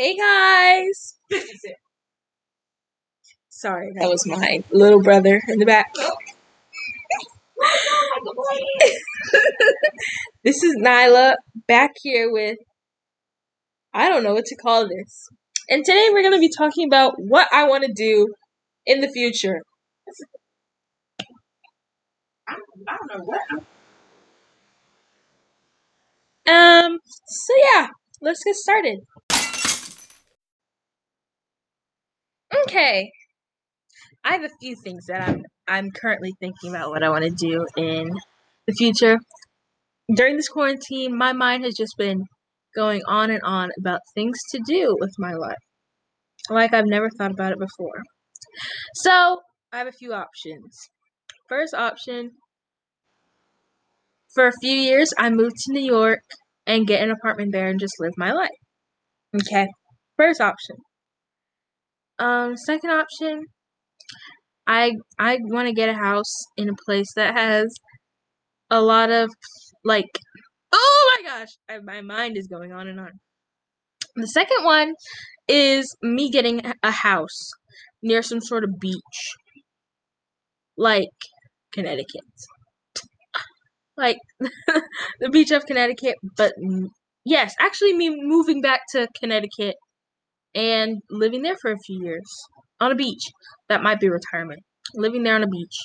Hey guys! Sorry, that was my little brother in the back. this is Nyla back here with I don't know what to call this. And today we're going to be talking about what I want to do in the future. I don't know what. Um so yeah, let's get started. Okay. I have a few things that I'm I'm currently thinking about what I want to do in the future. During this quarantine, my mind has just been going on and on about things to do with my life. Like I've never thought about it before. So, I have a few options. First option for a few years, I moved to New York and get an apartment there and just live my life. Okay. First option. Um, second option, I I want to get a house in a place that has a lot of like oh my gosh, I, my mind is going on and on. The second one is me getting a house near some sort of beach, like Connecticut, like the beach of Connecticut. But yes, actually, me moving back to Connecticut and living there for a few years on a beach. That might be retirement. Living there on a beach.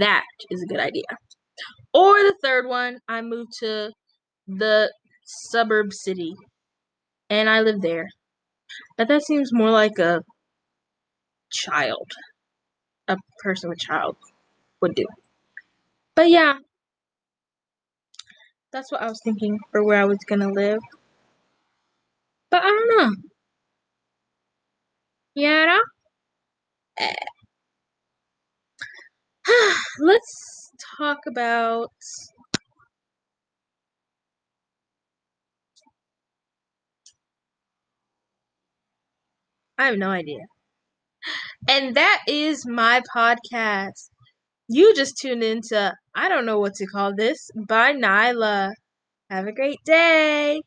That is a good idea. Or the third one, I moved to the suburb city and I live there. But that seems more like a child. A person with child would do. But yeah. That's what I was thinking for where I was gonna live. But I don't know. Yara? Let's talk about I have no idea. And that is my podcast. You just tuned into I don't know what to call this by Nyla. Have a great day.